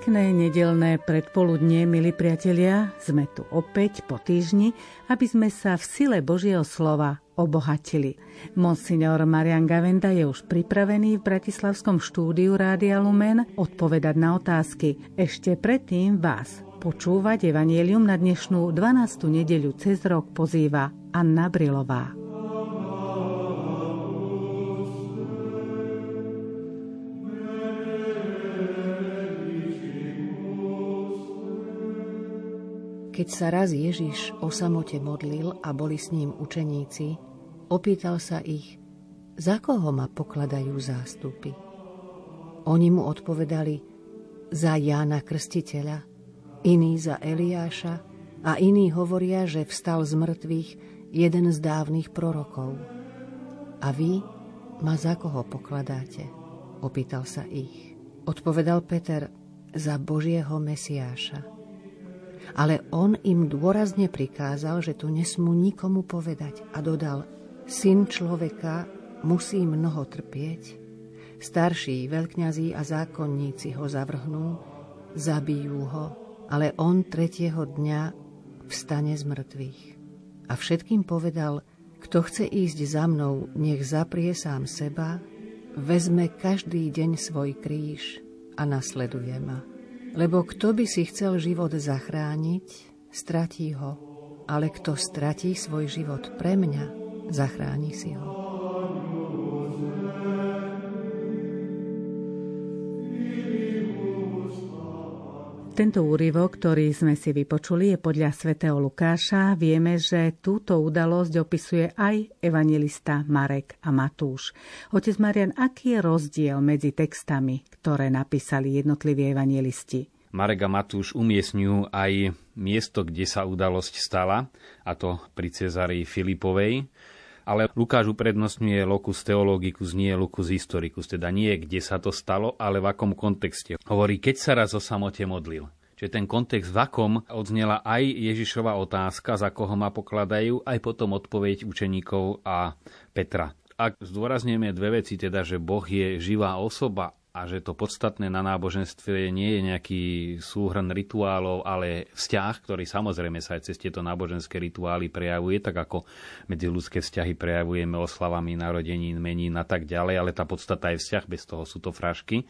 Pekné nedelné predpoludnie, milí priatelia, sme tu opäť po týždni, aby sme sa v sile Božieho slova obohatili. Monsignor Marian Gavenda je už pripravený v Bratislavskom štúdiu Rádia Lumen odpovedať na otázky. Ešte predtým vás počúvať Evangelium na dnešnú 12. nedeľu cez rok pozýva Anna Brilová. Keď sa raz Ježiš o samote modlil a boli s ním učeníci, opýtal sa ich, za koho ma pokladajú zástupy. Oni mu odpovedali, za Jána Krstiteľa, iní za Eliáša a iní hovoria, že vstal z mŕtvych jeden z dávnych prorokov. A vy ma za koho pokladáte? Opýtal sa ich. Odpovedal Peter, za Božieho Mesiáša ale on im dôrazne prikázal, že to nesmú nikomu povedať a dodal, syn človeka musí mnoho trpieť, starší veľkňazí a zákonníci ho zavrhnú, zabijú ho, ale on tretieho dňa vstane z mŕtvych. A všetkým povedal, kto chce ísť za mnou, nech zaprie sám seba, vezme každý deň svoj kríž a nasleduje ma. Lebo kto by si chcel život zachrániť, stratí ho. Ale kto stratí svoj život pre mňa, zachráni si ho. Tento úryvok, ktorý sme si vypočuli, je podľa svätého Lukáša. Vieme, že túto udalosť opisuje aj evangelista Marek a Matúš. Otec Marian, aký je rozdiel medzi textami, ktoré napísali jednotliví evangelisti? Marek a Matúš umiestňujú aj miesto, kde sa udalosť stala, a to pri Cezárii Filipovej, ale Lukáš uprednostňuje locus theologicus, nie locus historicus, teda nie kde sa to stalo, ale v akom kontexte. Hovorí, keď sa raz o samote modlil. Čiže ten kontext, v akom odznela aj Ježišova otázka, za koho ma pokladajú, aj potom odpoveď učeníkov a Petra. Ak zdôrazňujeme dve veci, teda, že Boh je živá osoba a že to podstatné na náboženstve nie je nejaký súhrn rituálov, ale vzťah, ktorý samozrejme sa aj cez tieto náboženské rituály prejavuje, tak ako medzi ľudské vzťahy prejavujeme oslavami narodenín, menín a tak ďalej, ale tá podstata je vzťah, bez toho sú to frašky.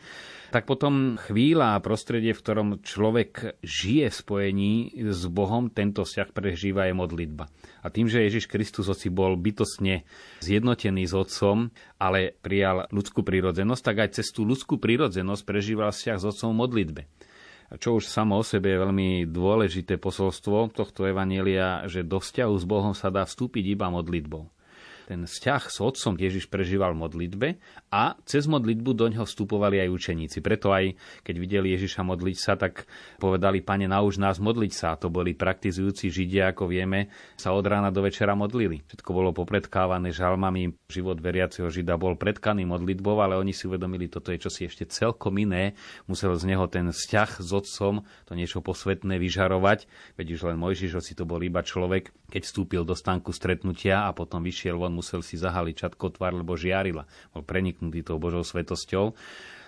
Tak potom chvíľa a prostredie, v ktorom človek žije v spojení s Bohom, tento vzťah prežíva je modlitba. A tým, že Ježiš Kristus oci bol bytostne zjednotený s Otcom, ale prijal ľudskú prírodzenosť, tak aj cez tú ľudskú prírodzenosť prežíval vzťah s Otcom modlitbe. Čo už samo o sebe je veľmi dôležité posolstvo tohto evanielia, že do vzťahu s Bohom sa dá vstúpiť iba modlitbou ten vzťah s otcom Ježiš prežíval v modlitbe a cez modlitbu do ňoho vstupovali aj učeníci. Preto aj keď videli Ježiša modliť sa, tak povedali, pane, nauž nás modliť sa. A to boli praktizujúci Židia, ako vieme, sa od rána do večera modlili. Všetko bolo popredkávané žalmami. Život veriaceho Žida bol predkaný modlitbou, ale oni si uvedomili, toto je čosi ešte celkom iné. Musel z neho ten vzťah s otcom, to niečo posvetné vyžarovať. Veď už len Mojžiš, si to bol iba človek, keď vstúpil do stánku stretnutia a potom vyšiel von, musel si zahaliť čatkotvár, lebo žiarila. Bol preniknutý tou Božou svetosťou.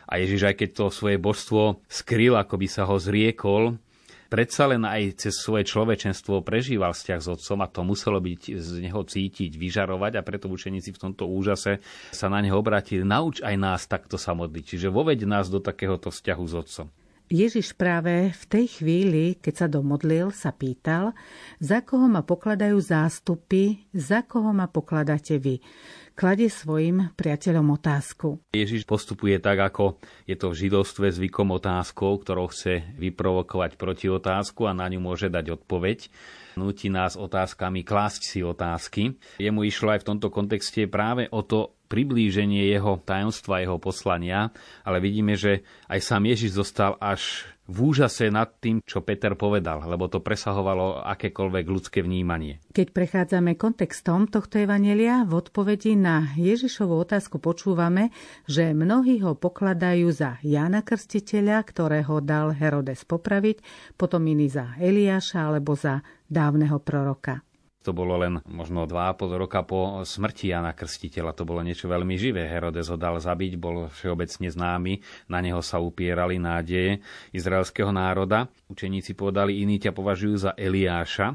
A Ježiš, aj keď to svoje božstvo skryl, ako by sa ho zriekol, predsa len aj cez svoje človečenstvo prežíval vzťah s otcom a to muselo byť z neho cítiť, vyžarovať a preto učeníci v tomto úžase sa na neho obratili. Nauč aj nás takto sa modliť, čiže voveď nás do takéhoto vzťahu s otcom. Ježiš práve v tej chvíli, keď sa domodlil, sa pýtal, za koho ma pokladajú zástupy, za koho ma pokladáte vy. Kladie svojim priateľom otázku. Ježiš postupuje tak, ako je to v židovstve zvykom otázkou, ktorou chce vyprovokovať proti otázku a na ňu môže dať odpoveď nutí nás otázkami klásť si otázky. Jemu išlo aj v tomto kontexte práve o to priblíženie jeho tajomstva, jeho poslania, ale vidíme, že aj sám Ježiš zostal až v úžase nad tým, čo Peter povedal, lebo to presahovalo akékoľvek ľudské vnímanie. Keď prechádzame kontextom tohto evanelia, v odpovedi na Ježišovú otázku počúvame, že mnohí ho pokladajú za Jána Krstiteľa, ktorého dal Herodes popraviť, potom iní za Eliáša alebo za dávneho proroka. To bolo len možno 2,5 roka po smrti Jana Krstiteľa. To bolo niečo veľmi živé. Herodes ho dal zabiť, bol všeobecne známy. Na neho sa upierali nádeje izraelského národa. Učeníci povedali, iní ťa považujú za Eliáša,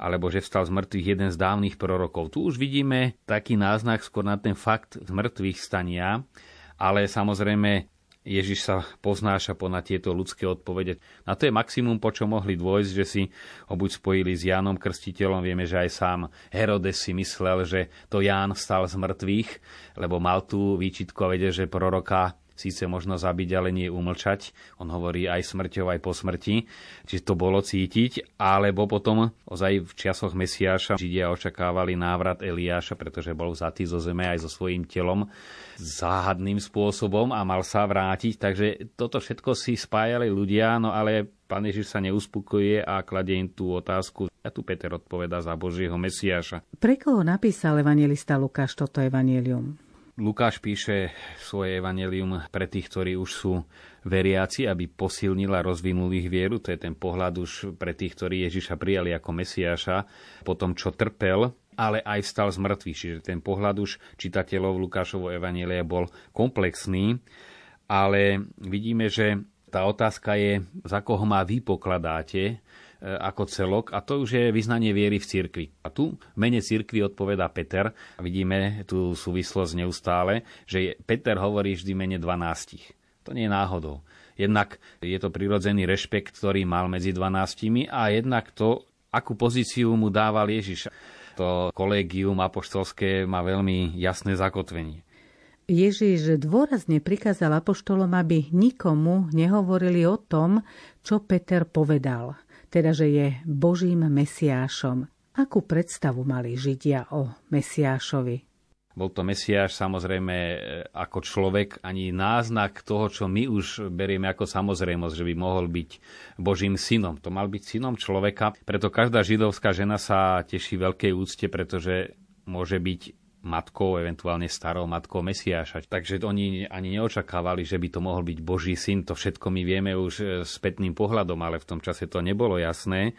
alebo že vstal z mŕtvych jeden z dávnych prorokov. Tu už vidíme taký náznak skôr na ten fakt z mŕtvych stania, ale samozrejme Ježiš sa poznáša ponad tieto ľudské odpovede. A to je maximum, po čo mohli dôjsť, že si ho buď spojili s Jánom Krstiteľom. Vieme, že aj sám Herodes si myslel, že to Ján vstal z mŕtvych, lebo mal tú výčitku a vedel, že proroka síce možno zabiť, ale nie umlčať. On hovorí aj smrťou, aj po smrti. Čiže to bolo cítiť. Alebo potom, ozaj v časoch Mesiáša, Židia očakávali návrat Eliáša, pretože bol vzatý zo zeme aj so svojím telom záhadným spôsobom a mal sa vrátiť. Takže toto všetko si spájali ľudia, no ale pán Ježiš sa neuspokojuje a kladie im tú otázku. A tu Peter odpoveda za Božieho Mesiáša. Pre koho napísal evangelista Lukáš toto evanelium? Lukáš píše svoje evanelium pre tých, ktorí už sú veriaci, aby posilnil a rozvinul ich vieru. To je ten pohľad už pre tých, ktorí Ježiša prijali ako Mesiáša po tom, čo trpel, ale aj stal z mŕtvych. Čiže ten pohľad už čitateľov Lukášovo evanelia bol komplexný, ale vidíme, že tá otázka je, za koho má vy pokladáte ako celok a to už je vyznanie viery v cirkvi. A tu mene cirkvi odpoveda Peter. Vidíme tú súvislosť neustále, že Peter hovorí vždy mene 12. To nie je náhodou. Jednak je to prirodzený rešpekt, ktorý mal medzi 12 a jednak to, akú pozíciu mu dával Ježiš. To kolégium apoštolské má veľmi jasné zakotvenie. Ježiš dôrazne prikázal apoštolom, aby nikomu nehovorili o tom, čo Peter povedal teda že je Božím Mesiášom. Akú predstavu mali Židia o Mesiášovi? Bol to Mesiáš samozrejme e, ako človek, ani náznak toho, čo my už berieme ako samozrejmosť, že by mohol byť Božím synom. To mal byť synom človeka, preto každá židovská žena sa teší veľkej úcte, pretože môže byť matkou, eventuálne starou matkou Mesiáša. Takže oni ani neočakávali, že by to mohol byť Boží syn. To všetko my vieme už e, spätným pohľadom, ale v tom čase to nebolo jasné.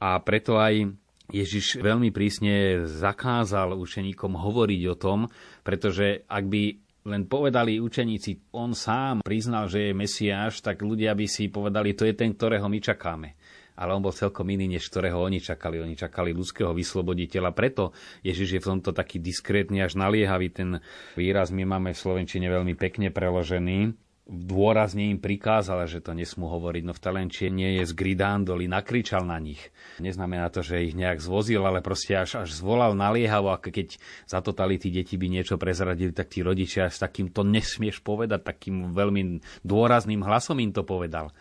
A preto aj Ježiš veľmi prísne zakázal učeníkom hovoriť o tom, pretože ak by len povedali učeníci, on sám priznal, že je Mesiáš, tak ľudia by si povedali, to je ten, ktorého my čakáme ale on bol celkom iný, než ktorého oni čakali. Oni čakali ľudského vysloboditeľa. Preto Ježiš je v tomto taký diskrétny až naliehavý. Ten výraz my máme v Slovenčine veľmi pekne preložený dôrazne im prikázala, že to nesmú hovoriť. No v Talenčine je z Gridándoli, nakričal na nich. Neznamená to, že ich nejak zvozil, ale proste až, až zvolal naliehavo, ako keď za totality deti by niečo prezradili, tak tí rodičia s takým to nesmieš povedať, takým veľmi dôrazným hlasom im to povedal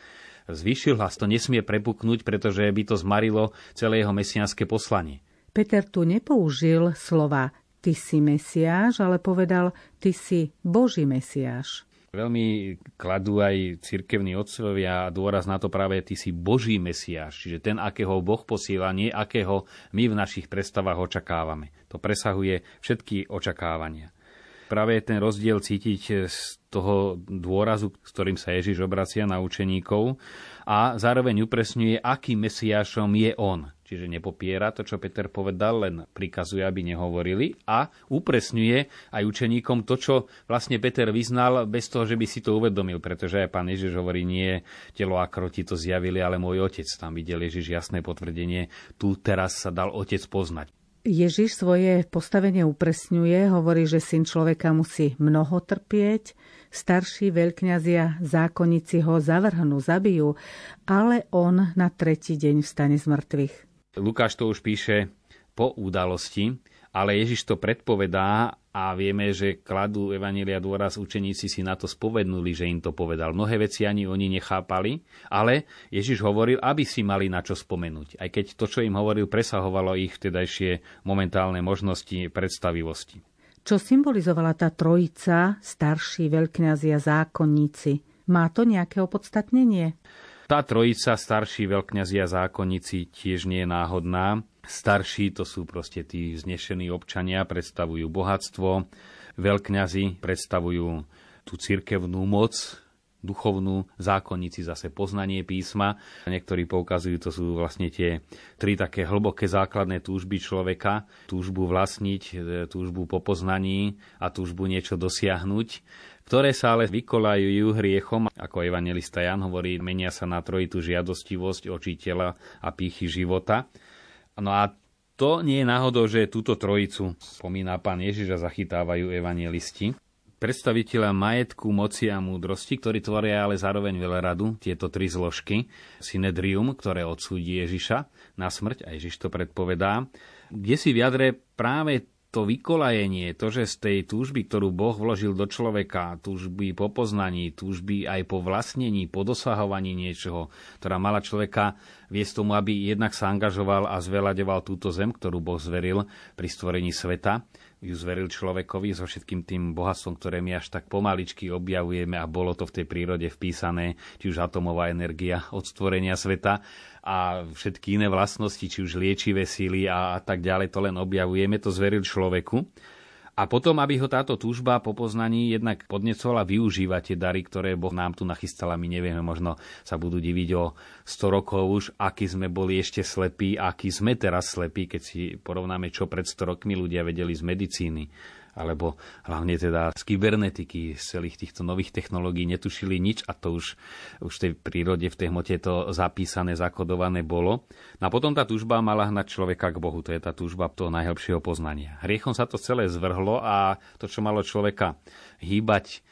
zvýšil hlas, to nesmie prepuknúť, pretože by to zmarilo celé jeho mesianské poslanie. Peter tu nepoužil slova ty si Mesiáš, ale povedal ty si Boží Mesiáš. Veľmi kladú aj cirkevní otcovia dôraz na to práve ty si Boží Mesiáš, čiže ten, akého Boh posiela, nie akého my v našich predstavách očakávame. To presahuje všetky očakávania práve ten rozdiel cítiť z toho dôrazu, s ktorým sa Ježiš obracia na učeníkov a zároveň upresňuje, akým mesiášom je on. Čiže nepopiera to, čo Peter povedal, len prikazuje, aby nehovorili a upresňuje aj učeníkom to, čo vlastne Peter vyznal bez toho, že by si to uvedomil, pretože aj pán Ježiš hovorí, nie telo a kroti to zjavili, ale môj otec. Tam videl Ježiš jasné potvrdenie, tu teraz sa dal otec poznať. Ježiš svoje postavenie upresňuje, hovorí, že syn človeka musí mnoho trpieť, starší veľkňazia, zákonníci ho zavrhnú, zabijú, ale on na tretí deň vstane z mŕtvych. Lukáš to už píše po udalosti, ale Ježiš to predpovedá a vieme, že kladú Evanília dôraz, učeníci si na to spovednuli, že im to povedal. Mnohé veci ani oni nechápali, ale Ježiš hovoril, aby si mali na čo spomenúť. Aj keď to, čo im hovoril, presahovalo ich vtedajšie momentálne možnosti predstavivosti. Čo symbolizovala tá trojica, starší veľkňazi a zákonníci? Má to nejaké opodstatnenie? Tá trojica, starší veľkňazi a zákonníci, tiež nie je náhodná. Starší to sú proste tí vznešení občania, predstavujú bohatstvo, veľkňazi predstavujú tú cirkevnú moc, duchovnú, zákonníci zase poznanie písma. Niektorí poukazujú, to sú vlastne tie tri také hlboké základné túžby človeka. Túžbu vlastniť, e, túžbu po poznaní a túžbu niečo dosiahnuť ktoré sa ale vykolajujú hriechom, ako evangelista Jan hovorí, menia sa na trojitú žiadostivosť očiteľa a pýchy života. No a to nie je náhodou, že túto trojicu, spomína pán Ježiš a zachytávajú evangelisti predstaviteľa majetku, moci a múdrosti, ktorí tvoria ale zároveň veľradu, tieto tri zložky, synedrium, ktoré odsúdi Ježiša na smrť, a Ježiš to predpovedá, kde si vyjadre práve to vykolajenie, to, že z tej túžby, ktorú Boh vložil do človeka, túžby po poznaní, túžby aj po vlastnení, po dosahovaní niečoho, ktorá mala človeka viesť tomu, aby jednak sa angažoval a zvelaďoval túto zem, ktorú Boh zveril pri stvorení sveta, ju zveril človekovi so všetkým tým bohatstvom, ktoré my až tak pomaličky objavujeme a bolo to v tej prírode vpísané, či už atomová energia od stvorenia sveta a všetky iné vlastnosti, či už liečivé síly a, a tak ďalej, to len objavujeme, to zveril človeku. A potom, aby ho táto túžba po poznaní jednak podnecovala využívať tie dary, ktoré Boh nám tu nachystal a my nevieme, možno sa budú diviť o 100 rokov už, aký sme boli ešte slepí, aký sme teraz slepí, keď si porovnáme, čo pred 100 rokmi ľudia vedeli z medicíny alebo hlavne teda z kybernetiky, z celých týchto nových technológií netušili nič a to už, už v tej prírode, v tej hmote to zapísané, zakodované bolo. No a potom tá túžba mala hnať človeka k Bohu, to je tá túžba toho najhlbšieho poznania. Hriechom sa to celé zvrhlo a to, čo malo človeka hýbať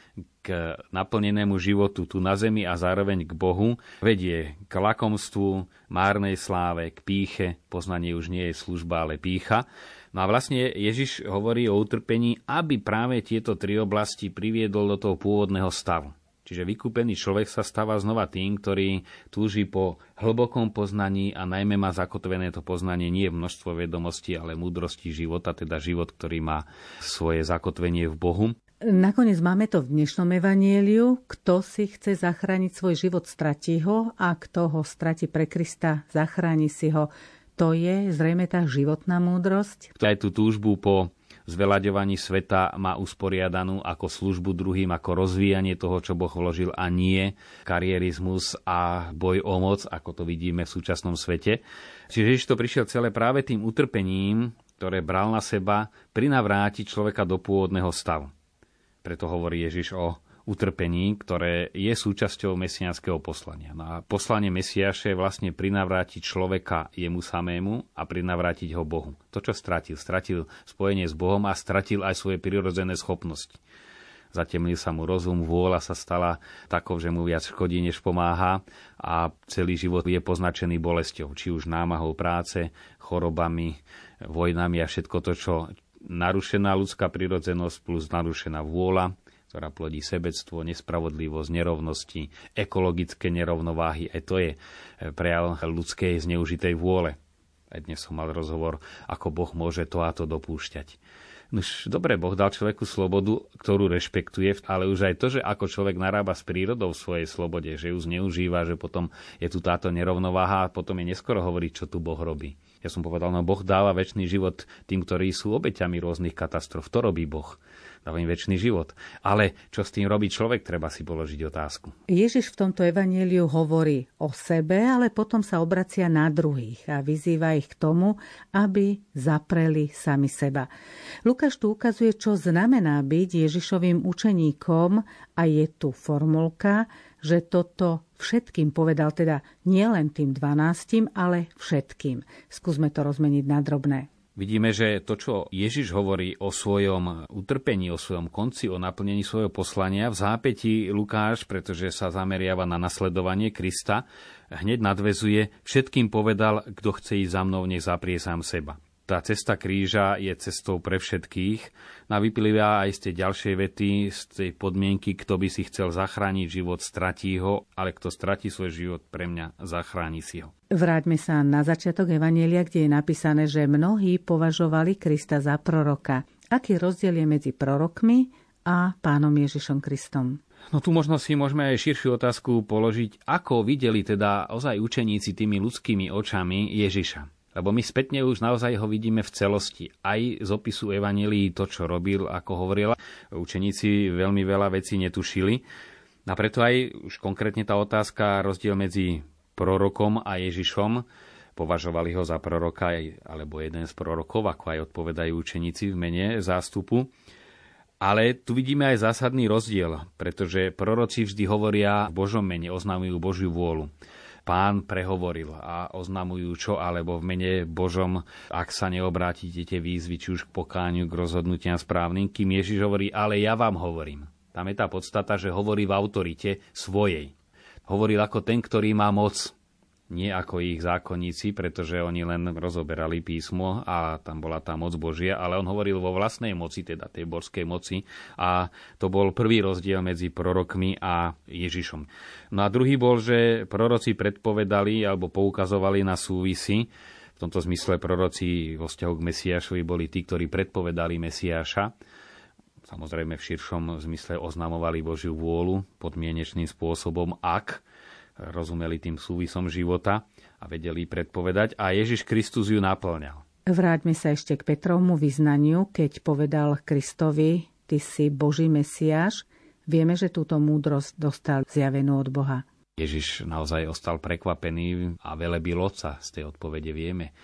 k naplnenému životu tu na zemi a zároveň k Bohu, vedie k lakomstvu, márnej sláve, k píche, poznanie už nie je služba, ale pícha. No a vlastne Ježiš hovorí o utrpení, aby práve tieto tri oblasti priviedol do toho pôvodného stavu. Čiže vykúpený človek sa stáva znova tým, ktorý túži po hlbokom poznaní a najmä má zakotvené to poznanie nie množstvo vedomostí, ale múdrosti života, teda život, ktorý má svoje zakotvenie v Bohu. Nakoniec máme to v dnešnom evanieliu. Kto si chce zachrániť svoj život, stratí ho a kto ho stratí pre Krista, zachráni si ho. To je zrejme tá životná múdrosť. Aj tú túžbu po zvelaďovaní sveta má usporiadanú ako službu druhým, ako rozvíjanie toho, čo Boh vložil a nie karierizmus a boj o moc, ako to vidíme v súčasnom svete. Čiže Ježiš to prišiel celé práve tým utrpením, ktoré bral na seba, prinavrátiť človeka do pôvodného stavu. Preto hovorí Ježiš o utrpení, ktoré je súčasťou mesiánskeho poslania. No a poslanie Mesiaše je vlastne prinavrátiť človeka jemu samému a prinavrátiť ho Bohu. To, čo stratil. Stratil spojenie s Bohom a stratil aj svoje prirodzené schopnosti. Zatemnil sa mu rozum, vôľa sa stala takou, že mu viac škodí, než pomáha a celý život je poznačený bolesťou, či už námahou práce, chorobami, vojnami a všetko to, čo narušená ľudská prirodzenosť plus narušená vôľa ktorá plodí sebectvo, nespravodlivosť, nerovnosti, ekologické nerovnováhy. Aj to je e, prejav ľudskej zneužitej vôle. Aj dnes som mal rozhovor, ako Boh môže to a to dopúšťať. Nož, dobre, Boh dal človeku slobodu, ktorú rešpektuje, ale už aj to, že ako človek narába s prírodou v svojej slobode, že ju zneužíva, že potom je tu táto nerovnováha a potom je neskoro hovoriť, čo tu Boh robí. Ja som povedal, no Boh dáva väčší život tým, ktorí sú obeťami rôznych katastrof. To robí Boh dáva im väčší život. Ale čo s tým robí človek, treba si položiť otázku. Ježiš v tomto evaníliu hovorí o sebe, ale potom sa obracia na druhých a vyzýva ich k tomu, aby zapreli sami seba. Lukáš tu ukazuje, čo znamená byť Ježišovým učeníkom a je tu formulka, že toto všetkým povedal teda nielen tým dvanáctim, ale všetkým. Skúsme to rozmeniť na drobné. Vidíme, že to, čo Ježiš hovorí o svojom utrpení, o svojom konci, o naplnení svojho poslania, v zápäti Lukáš, pretože sa zameriava na nasledovanie Krista, hneď nadvezuje, všetkým povedal, kto chce ísť za mnou, nech zaprie sám seba tá cesta kríža je cestou pre všetkých. Na vyplýva aj z tej ďalšej vety, z tej podmienky, kto by si chcel zachrániť život, stratí ho, ale kto stratí svoj život pre mňa, zachráni si ho. Vráťme sa na začiatok Evanielia, kde je napísané, že mnohí považovali Krista za proroka. Aký rozdiel je medzi prorokmi a pánom Ježišom Kristom? No tu možno si môžeme aj širšiu otázku položiť, ako videli teda ozaj učeníci tými ľudskými očami Ježiša. Lebo my spätne už naozaj ho vidíme v celosti. Aj z opisu Evangelii to, čo robil, ako hovorila. Učeníci veľmi veľa vecí netušili. A preto aj už konkrétne tá otázka, rozdiel medzi prorokom a Ježišom, považovali ho za proroka alebo jeden z prorokov, ako aj odpovedajú učeníci v mene zástupu. Ale tu vidíme aj zásadný rozdiel, pretože proroci vždy hovoria v Božom mene, oznamujú Božiu vôľu. Pán prehovoril a oznamujú čo, alebo v mene Božom, ak sa neobrátite tie výzvy, či už k pokáňu, k rozhodnutiam správnym, kým Ježiš hovorí, ale ja vám hovorím. Tam je tá podstata, že hovorí v autorite svojej. Hovoril ako ten, ktorý má moc, nie ako ich zákonníci, pretože oni len rozoberali písmo a tam bola tá moc Božia, ale on hovoril vo vlastnej moci, teda tej borskej moci a to bol prvý rozdiel medzi prorokmi a Ježišom. No a druhý bol, že proroci predpovedali alebo poukazovali na súvisy, v tomto zmysle proroci vo vzťahu k Mesiašovi boli tí, ktorí predpovedali Mesiaša, samozrejme v širšom zmysle oznamovali Božiu vôľu podmienečným spôsobom, ak rozumeli tým súvisom života a vedeli predpovedať a Ježiš Kristus ju naplňal. Vráťme sa ešte k Petrovmu vyznaniu, keď povedal Kristovi, ty si Boží Mesiáš. Vieme, že túto múdrosť dostal zjavenú od Boha. Ježiš naozaj ostal prekvapený a velebil Otca. Z tej odpovede vieme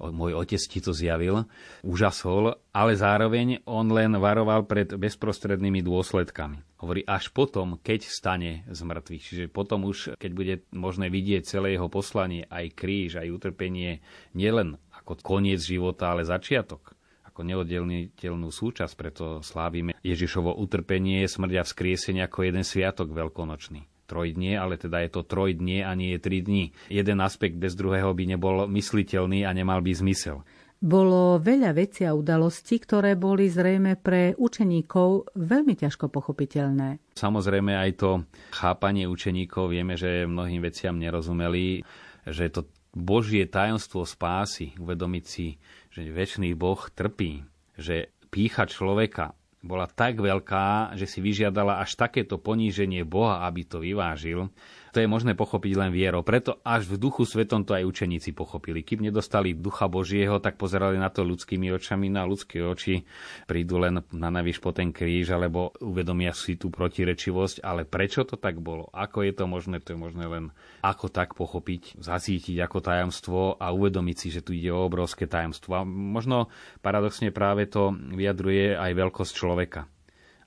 môj otec ti to zjavil, úžasol, ale zároveň on len varoval pred bezprostrednými dôsledkami. Hovorí až potom, keď stane z mŕtvych. Čiže potom už, keď bude možné vidieť celé jeho poslanie, aj kríž, aj utrpenie, nielen ako koniec života, ale začiatok ako neoddelniteľnú súčasť, preto slávime Ježišovo utrpenie, smrť a vzkriesenie ako jeden sviatok veľkonočný trojdnie, ale teda je to trojdnie a nie je tri dní. Jeden aspekt bez druhého by nebol mysliteľný a nemal by zmysel. Bolo veľa vecí a udalostí, ktoré boli zrejme pre učeníkov veľmi ťažko pochopiteľné. Samozrejme aj to chápanie učeníkov, vieme, že mnohým veciam nerozumeli, že to Božie tajomstvo spásy, uvedomiť si, že väčší Boh trpí, že pícha človeka bola tak veľká, že si vyžiadala až takéto poníženie Boha, aby to vyvážil, to je možné pochopiť len vierou. Preto až v duchu svetom to aj učeníci pochopili. Kým nedostali ducha Božieho, tak pozerali na to ľudskými očami, na ľudské oči, prídu len na navyš po ten kríž, alebo uvedomia si tú protirečivosť, ale prečo to tak bolo? Ako je to možné? To je možné len ako tak pochopiť, zacítiť ako tajomstvo a uvedomiť si, že tu ide o obrovské tajomstvo. A možno paradoxne práve to vyjadruje aj veľkosť človeka.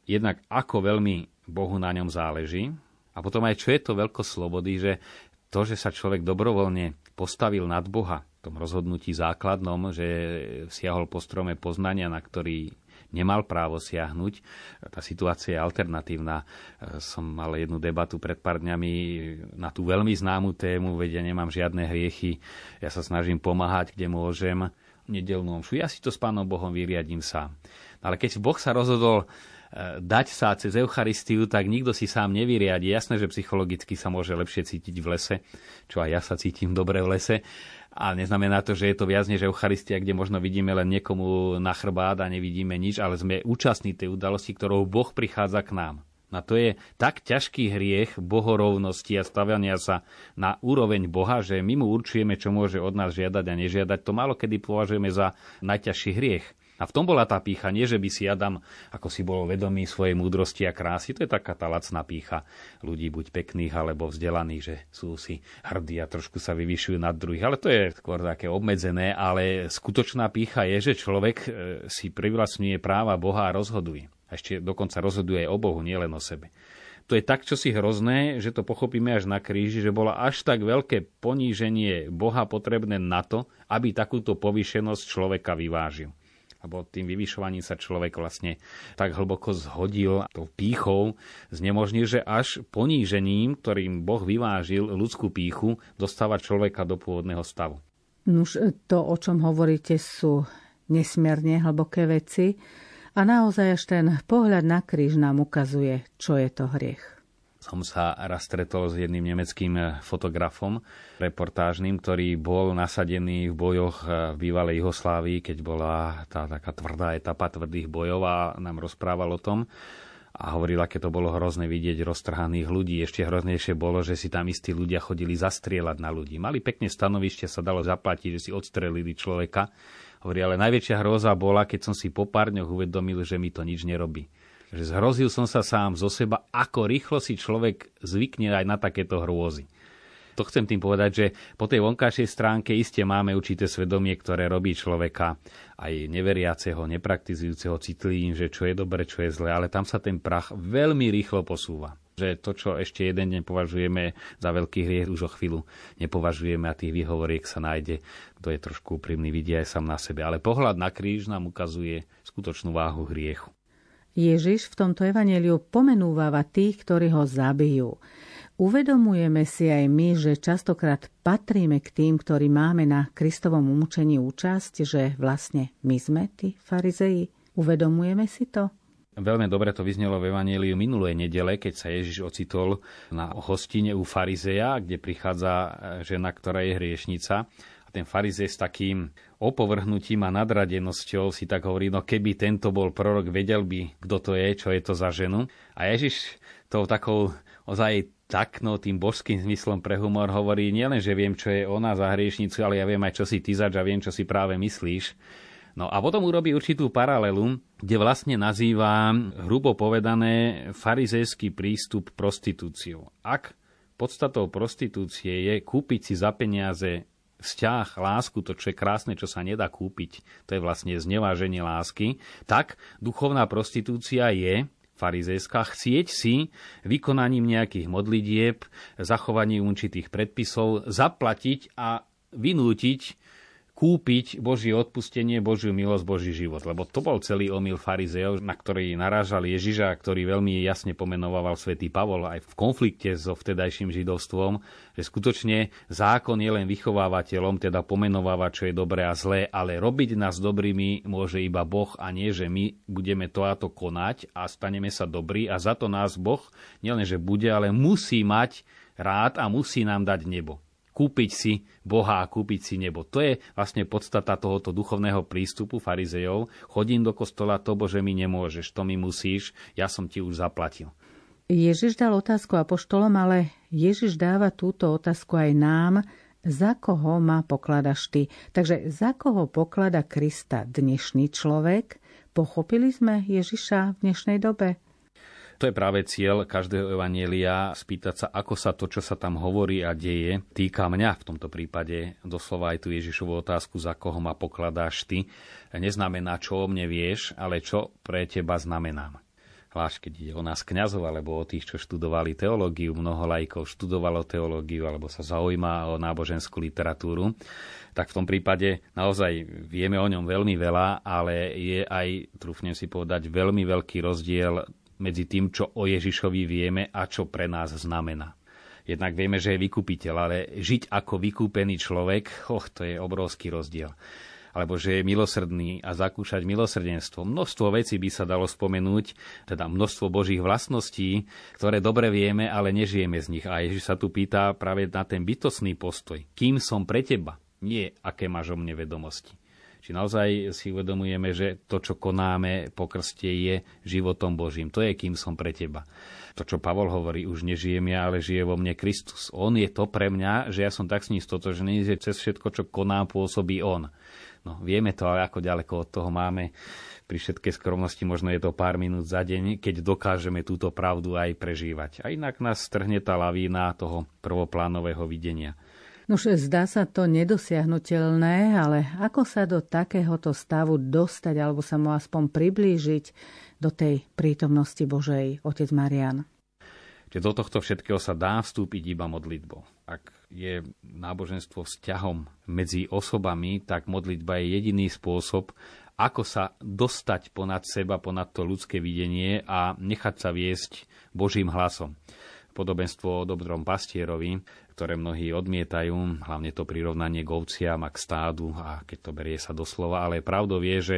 Jednak ako veľmi Bohu na ňom záleží, a potom aj čo je to veľkosť slobody, že to, že sa človek dobrovoľne postavil nad Boha v tom rozhodnutí základnom, že siahol po strome poznania, na ktorý nemal právo siahnuť. Tá situácia je alternatívna. Som mal jednu debatu pred pár dňami na tú veľmi známu tému, veď ja nemám žiadne hriechy, ja sa snažím pomáhať, kde môžem nedelnú omšu. Ja si to s Pánom Bohom vyriadím sám. Ale keď Boh sa rozhodol dať sa cez Eucharistiu, tak nikto si sám nevyriadi. Jasné, že psychologicky sa môže lepšie cítiť v lese, čo aj ja sa cítim dobre v lese, ale neznamená to, že je to viac než Eucharistia, kde možno vidíme len niekomu na chrbát a nevidíme nič, ale sme účastní tej udalosti, ktorou Boh prichádza k nám. A to je tak ťažký hriech bohorovnosti a stavania sa na úroveň Boha, že my mu určujeme, čo môže od nás žiadať a nežiadať. To málo kedy považujeme za najťažší hriech. A v tom bola tá pícha, nie že by si Adam, ako si bol vedomý svojej múdrosti a krásy, to je taká tá lacná pícha ľudí buď pekných alebo vzdelaných, že sú si hrdí a trošku sa vyvyšujú nad druhých. Ale to je skôr také obmedzené, ale skutočná pícha je, že človek e, si privlastňuje práva Boha a rozhoduje. A ešte dokonca rozhoduje aj o Bohu, nielen o sebe. To je tak, čo si hrozné, že to pochopíme až na kríži, že bolo až tak veľké poníženie Boha potrebné na to, aby takúto povýšenosť človeka vyvážil alebo tým vyvyšovaním sa človek vlastne tak hlboko zhodil tou pýchou, znemožnil, že až ponížením, ktorým Boh vyvážil ľudskú píchu, dostáva človeka do pôvodného stavu. Nuž to, o čom hovoríte, sú nesmierne hlboké veci. A naozaj až ten pohľad na kríž nám ukazuje, čo je to hriech som sa raz stretol s jedným nemeckým eh, fotografom reportážnym, ktorý bol nasadený v bojoch eh, v bývalej Juhoslávii, keď bola tá taká tvrdá etapa tvrdých bojov a nám rozprával o tom a hovoril, aké to bolo hrozné vidieť roztrhaných ľudí. Ešte hroznejšie bolo, že si tam istí ľudia chodili zastrieľať na ľudí. Mali pekne stanovište, sa dalo zaplatiť, že si odstrelili človeka. Hovorí, ale najväčšia hroza bola, keď som si po pár dňoch uvedomil, že mi to nič nerobí že zhrozil som sa sám zo seba, ako rýchlo si človek zvykne aj na takéto hrôzy. To chcem tým povedať, že po tej vonkajšej stránke iste máme určité svedomie, ktoré robí človeka aj neveriaceho, nepraktizujúceho, citlivým, že čo je dobre, čo je zle, ale tam sa ten prach veľmi rýchlo posúva že to, čo ešte jeden deň považujeme za veľký hriech, už o chvíľu nepovažujeme a tých výhovoriek sa nájde. To je trošku úprimný, vidia aj sám na sebe. Ale pohľad na kríž nám ukazuje skutočnú váhu hriechu. Ježiš v tomto evaneliu pomenúváva tých, ktorí ho zabijú. Uvedomujeme si aj my, že častokrát patríme k tým, ktorí máme na Kristovom umúčení účasť, že vlastne my sme tí farizeji. Uvedomujeme si to? Veľmi dobre to vyznelo v Evangeliu minulej nedele, keď sa Ježiš ocitol na hostine u farizeja, kde prichádza žena, ktorá je hriešnica. Ten farizej s takým opovrhnutím a nadradenosťou si tak hovorí, no keby tento bol prorok, vedel by, kto to je, čo je to za ženu. A Ježiš tou takou ozaj tak, no tým božským zmyslom pre humor hovorí nielen, že viem, čo je ona za hriešnicu, ale ja viem aj, čo si ty zač a viem, čo si práve myslíš. No a potom urobí určitú paralelu, kde vlastne nazýva, hrubo povedané, farizejský prístup prostitúciou. Ak podstatou prostitúcie je kúpiť si za peniaze vzťah, lásku, to, čo je krásne, čo sa nedá kúpiť, to je vlastne zneváženie lásky, tak duchovná prostitúcia je farizejská, chcieť si vykonaním nejakých modlitieb, zachovaním určitých predpisov zaplatiť a vynútiť kúpiť Božie odpustenie, Božiu milosť, Boží život. Lebo to bol celý omyl farizeov, na ktorý narážal Ježiša, ktorý veľmi jasne pomenovával svätý Pavol aj v konflikte so vtedajším židovstvom, že skutočne zákon je len vychovávateľom, teda pomenovávať, čo je dobré a zlé, ale robiť nás dobrými môže iba Boh a nie, že my budeme to a to konať a staneme sa dobrí a za to nás Boh nielen, že bude, ale musí mať rád a musí nám dať nebo kúpiť si Boha a kúpiť si nebo. To je vlastne podstata tohoto duchovného prístupu farizejov. Chodím do kostola, to Bože mi nemôžeš, to mi musíš, ja som ti už zaplatil. Ježiš dal otázku apoštolom, ale Ježiš dáva túto otázku aj nám, za koho má pokladaš ty. Takže za koho poklada Krista dnešný človek? Pochopili sme Ježiša v dnešnej dobe? To je práve cieľ každého evanielia, spýtať sa, ako sa to, čo sa tam hovorí a deje, týka mňa v tomto prípade. Doslova aj tú Ježišovú otázku, za koho ma pokladáš ty, neznamená, čo o mne vieš, ale čo pre teba znamenám zvlášť keď ide o nás kňazov alebo o tých, čo študovali teológiu, mnoho lajkov študovalo teológiu alebo sa zaujíma o náboženskú literatúru, tak v tom prípade naozaj vieme o ňom veľmi veľa, ale je aj, trúfnem si povedať, veľmi veľký rozdiel medzi tým, čo o Ježišovi vieme a čo pre nás znamená. Jednak vieme, že je vykupiteľ, ale žiť ako vykúpený človek, oh, to je obrovský rozdiel. Alebo že je milosrdný a zakúšať milosrdenstvo. Množstvo vecí by sa dalo spomenúť, teda množstvo Božích vlastností, ktoré dobre vieme, ale nežijeme z nich. A Ježiš sa tu pýta práve na ten bytostný postoj. Kým som pre teba? Nie, aké máš o mne vedomosti. Či naozaj si uvedomujeme, že to, čo konáme po krste, je životom Božím. To je, kým som pre teba. To, čo Pavol hovorí, už nežijem ja, ale žije vo mne Kristus. On je to pre mňa, že ja som tak s ním stotožený, že cez všetko, čo konám, pôsobí On. No, vieme to, ale ako ďaleko od toho máme pri všetkej skromnosti možno je to pár minút za deň, keď dokážeme túto pravdu aj prežívať. A inak nás strhne tá lavína toho prvoplánového videnia. Nož zdá sa to nedosiahnutelné, ale ako sa do takéhoto stavu dostať alebo sa mu aspoň priblížiť do tej prítomnosti Božej, otec Marian? Čiže do tohto všetkého sa dá vstúpiť iba modlitbou. Ak je náboženstvo vzťahom medzi osobami, tak modlitba je jediný spôsob, ako sa dostať ponad seba, ponad to ľudské videnie a nechať sa viesť Božím hlasom podobenstvo o dobrom pastierovi, ktoré mnohí odmietajú, hlavne to prirovnanie k ovciam a k stádu, a keď to berie sa doslova, ale pravdou je, že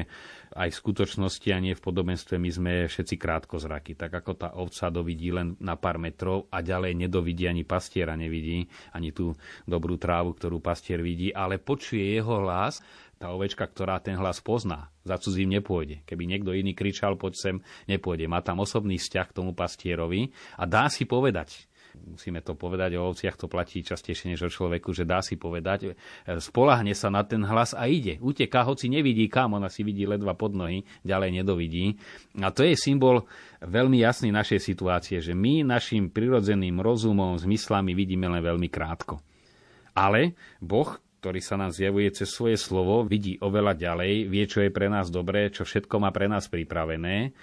aj v skutočnosti a nie v podobenstve my sme všetci krátkozraky. Tak ako tá ovca dovidí len na pár metrov a ďalej nedovidí ani pastiera nevidí, ani tú dobrú trávu, ktorú pastier vidí, ale počuje jeho hlas tá ovečka, ktorá ten hlas pozná, za cudzím nepôjde. Keby niekto iný kričal, poď sem, nepôjde. Má tam osobný vzťah k tomu pastierovi a dá si povedať, musíme to povedať, o ovciach to platí častejšie než o človeku, že dá si povedať, spolahne sa na ten hlas a ide. Uteká, hoci nevidí kam, ona si vidí ledva pod nohy, ďalej nedovidí. A to je symbol veľmi jasný našej situácie, že my našim prirodzeným rozumom, zmyslami vidíme len veľmi krátko. Ale Boh, ktorý sa nám zjavuje cez svoje slovo, vidí oveľa ďalej, vie, čo je pre nás dobré, čo všetko má pre nás pripravené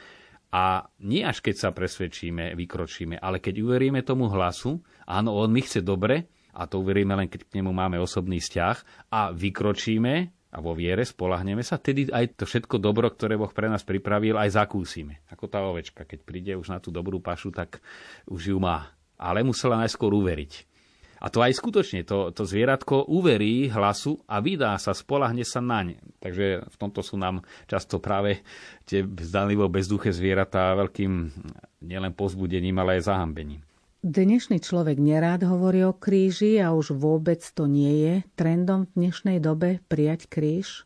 a nie až keď sa presvedčíme, vykročíme, ale keď uveríme tomu hlasu, áno, on mi chce dobre, a to uveríme len, keď k nemu máme osobný vzťah, a vykročíme a vo viere spolahneme sa, tedy aj to všetko dobro, ktoré Boh pre nás pripravil, aj zakúsime. Ako tá ovečka, keď príde už na tú dobrú pašu, tak už ju má. Ale musela najskôr uveriť. A to aj skutočne, to, to zvieratko uverí hlasu a vydá sa, spolahne sa naň. Takže v tomto sú nám často práve tie zdanlivo bezduché zvieratá veľkým nielen pozbudením, ale aj zahambením. Dnešný človek nerád hovorí o kríži a už vôbec to nie je trendom v dnešnej dobe prijať kríž?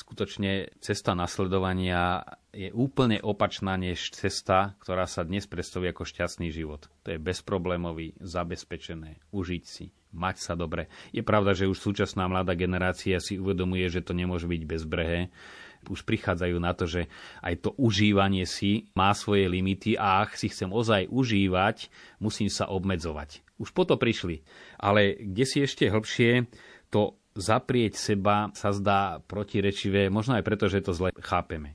Skutočne cesta nasledovania je úplne opačná než cesta, ktorá sa dnes predstavuje ako šťastný život. To je bezproblémový, zabezpečené, užiť si, mať sa dobre. Je pravda, že už súčasná mladá generácia si uvedomuje, že to nemôže byť bezbrehé. Už prichádzajú na to, že aj to užívanie si má svoje limity a ak si chcem ozaj užívať, musím sa obmedzovať. Už po to prišli. Ale kde si ešte hĺbšie, to zaprieť seba sa zdá protirečivé, možno aj preto, že to zle chápeme.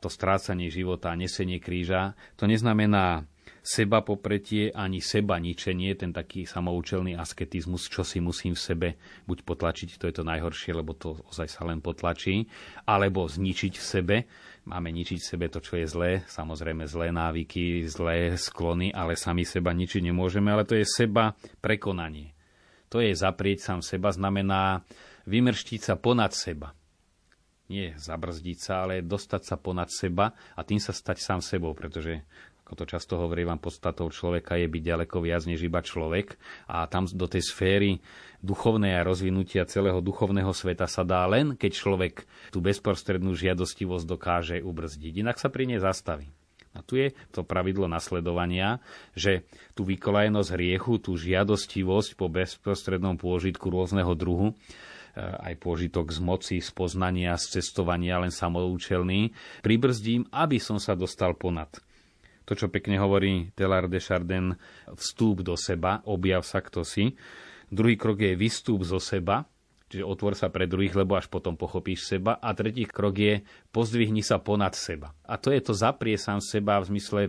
To strácanie života nesenie kríža, to neznamená seba popretie ani seba ničenie, ten taký samoučelný asketizmus, čo si musím v sebe buď potlačiť, to je to najhoršie, lebo to ozaj sa len potlačí, alebo zničiť v sebe. Máme ničiť v sebe to, čo je zlé, samozrejme zlé návyky, zlé sklony, ale sami seba ničiť nemôžeme, ale to je seba prekonanie to je zaprieť sám seba, znamená vymrštiť sa ponad seba. Nie zabrzdiť sa, ale dostať sa ponad seba a tým sa stať sám sebou, pretože ako to často hovorím podstatou človeka je byť ďaleko viac než iba človek a tam do tej sféry duchovnej a rozvinutia celého duchovného sveta sa dá len, keď človek tú bezprostrednú žiadostivosť dokáže ubrzdiť. Inak sa pri nej zastaví. A tu je to pravidlo nasledovania, že tú vykolajenosť hriechu, tú žiadostivosť po bezprostrednom pôžitku rôzneho druhu, e, aj pôžitok z moci, z poznania, z cestovania, len samoučelný, pribrzdím, aby som sa dostal ponad. To, čo pekne hovorí Telar de Chardin, vstúp do seba, objav sa kto si. Druhý krok je vystúp zo seba, Čiže otvor sa pre druhých, lebo až potom pochopíš seba. A tretí krok je pozdvihni sa ponad seba. A to je to zaprie sám seba v zmysle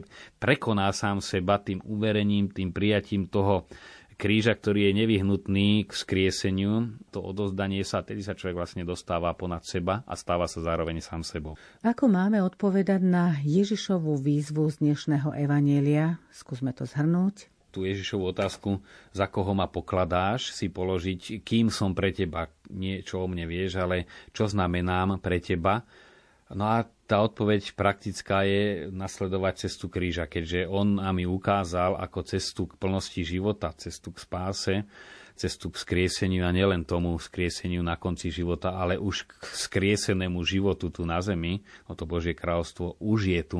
prekoná sám seba tým uverením, tým prijatím toho kríža, ktorý je nevyhnutný k skrieseniu, to odozdanie sa, tedy sa človek vlastne dostáva ponad seba a stáva sa zároveň sám sebou. Ako máme odpovedať na Ježišovú výzvu z dnešného evanielia? Skúsme to zhrnúť tú Ježišovú otázku, za koho ma pokladáš, si položiť, kým som pre teba, nie čo o mne vieš, ale čo znamenám pre teba. No a tá odpoveď praktická je nasledovať cestu kríža, keďže on nám ju ukázal ako cestu k plnosti života, cestu k spáse, cestu k skrieseniu a nielen tomu skrieseniu na konci života, ale už k skriesenému životu tu na zemi, o to Božie kráľovstvo už je tu,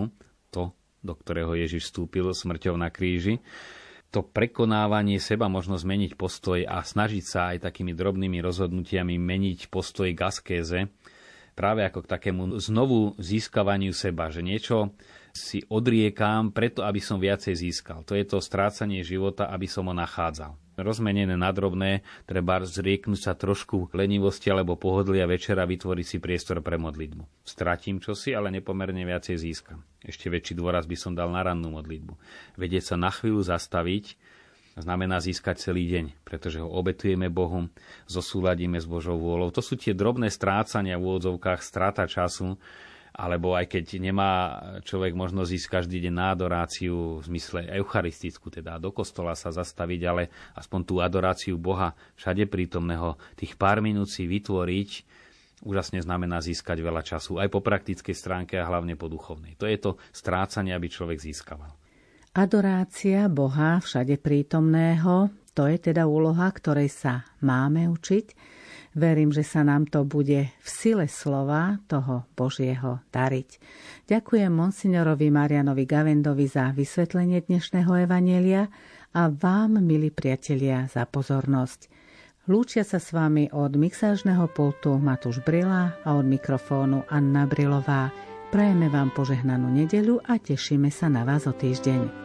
to, do ktorého Ježiš vstúpil smrťou na kríži to prekonávanie seba možno zmeniť postoj a snažiť sa aj takými drobnými rozhodnutiami meniť postoj k askéze, práve ako k takému znovu získavaniu seba, že niečo si odriekám preto, aby som viacej získal. To je to strácanie života, aby som ho nachádzal rozmenené na drobné, treba zrieknúť sa trošku lenivosti alebo pohodlia večera, vytvoriť si priestor pre modlitbu. Stratím čosi, ale nepomerne viacej získam. Ešte väčší dôraz by som dal na rannú modlitbu. Vedieť sa na chvíľu zastaviť, znamená získať celý deň, pretože ho obetujeme Bohu, zosúladíme s Božou vôľou. To sú tie drobné strácania v úvodzovkách, strata času, alebo aj keď nemá človek možnosť ísť každý deň na adoráciu v zmysle eucharistickú, teda do kostola sa zastaviť, ale aspoň tú adoráciu Boha všade prítomného, tých pár minút si vytvoriť, úžasne znamená získať veľa času, aj po praktickej stránke a hlavne po duchovnej. To je to strácanie, aby človek získaval. Adorácia Boha všade prítomného, to je teda úloha, ktorej sa máme učiť Verím, že sa nám to bude v sile slova toho Božieho dariť. Ďakujem monsignorovi Marianovi Gavendovi za vysvetlenie dnešného evanielia a vám, milí priatelia, za pozornosť. Lúčia sa s vami od mixážneho pultu Matúš Brila a od mikrofónu Anna Brilová. Prajeme vám požehnanú nedeľu a tešíme sa na vás o týždeň.